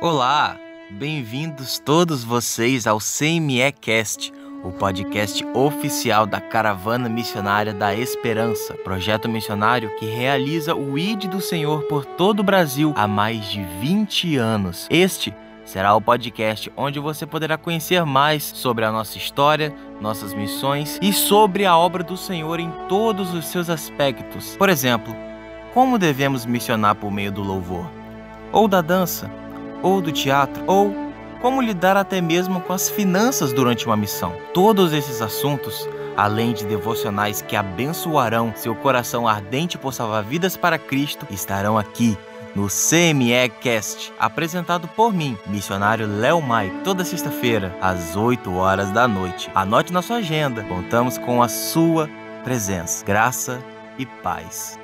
Olá, bem-vindos todos vocês ao CME-Cast, o podcast oficial da Caravana Missionária da Esperança, projeto missionário que realiza o ID do Senhor por todo o Brasil há mais de 20 anos. Este será o podcast onde você poderá conhecer mais sobre a nossa história, nossas missões e sobre a obra do Senhor em todos os seus aspectos. Por exemplo, como devemos missionar por meio do louvor, ou da dança, ou do teatro, ou como lidar até mesmo com as finanças durante uma missão. Todos esses assuntos, além de devocionais que abençoarão seu coração ardente por salvar vidas para Cristo, estarão aqui no CME Cast, apresentado por mim, missionário Léo Mai, toda sexta-feira, às 8 horas da noite. Anote na sua agenda, contamos com a sua presença. Graça e paz.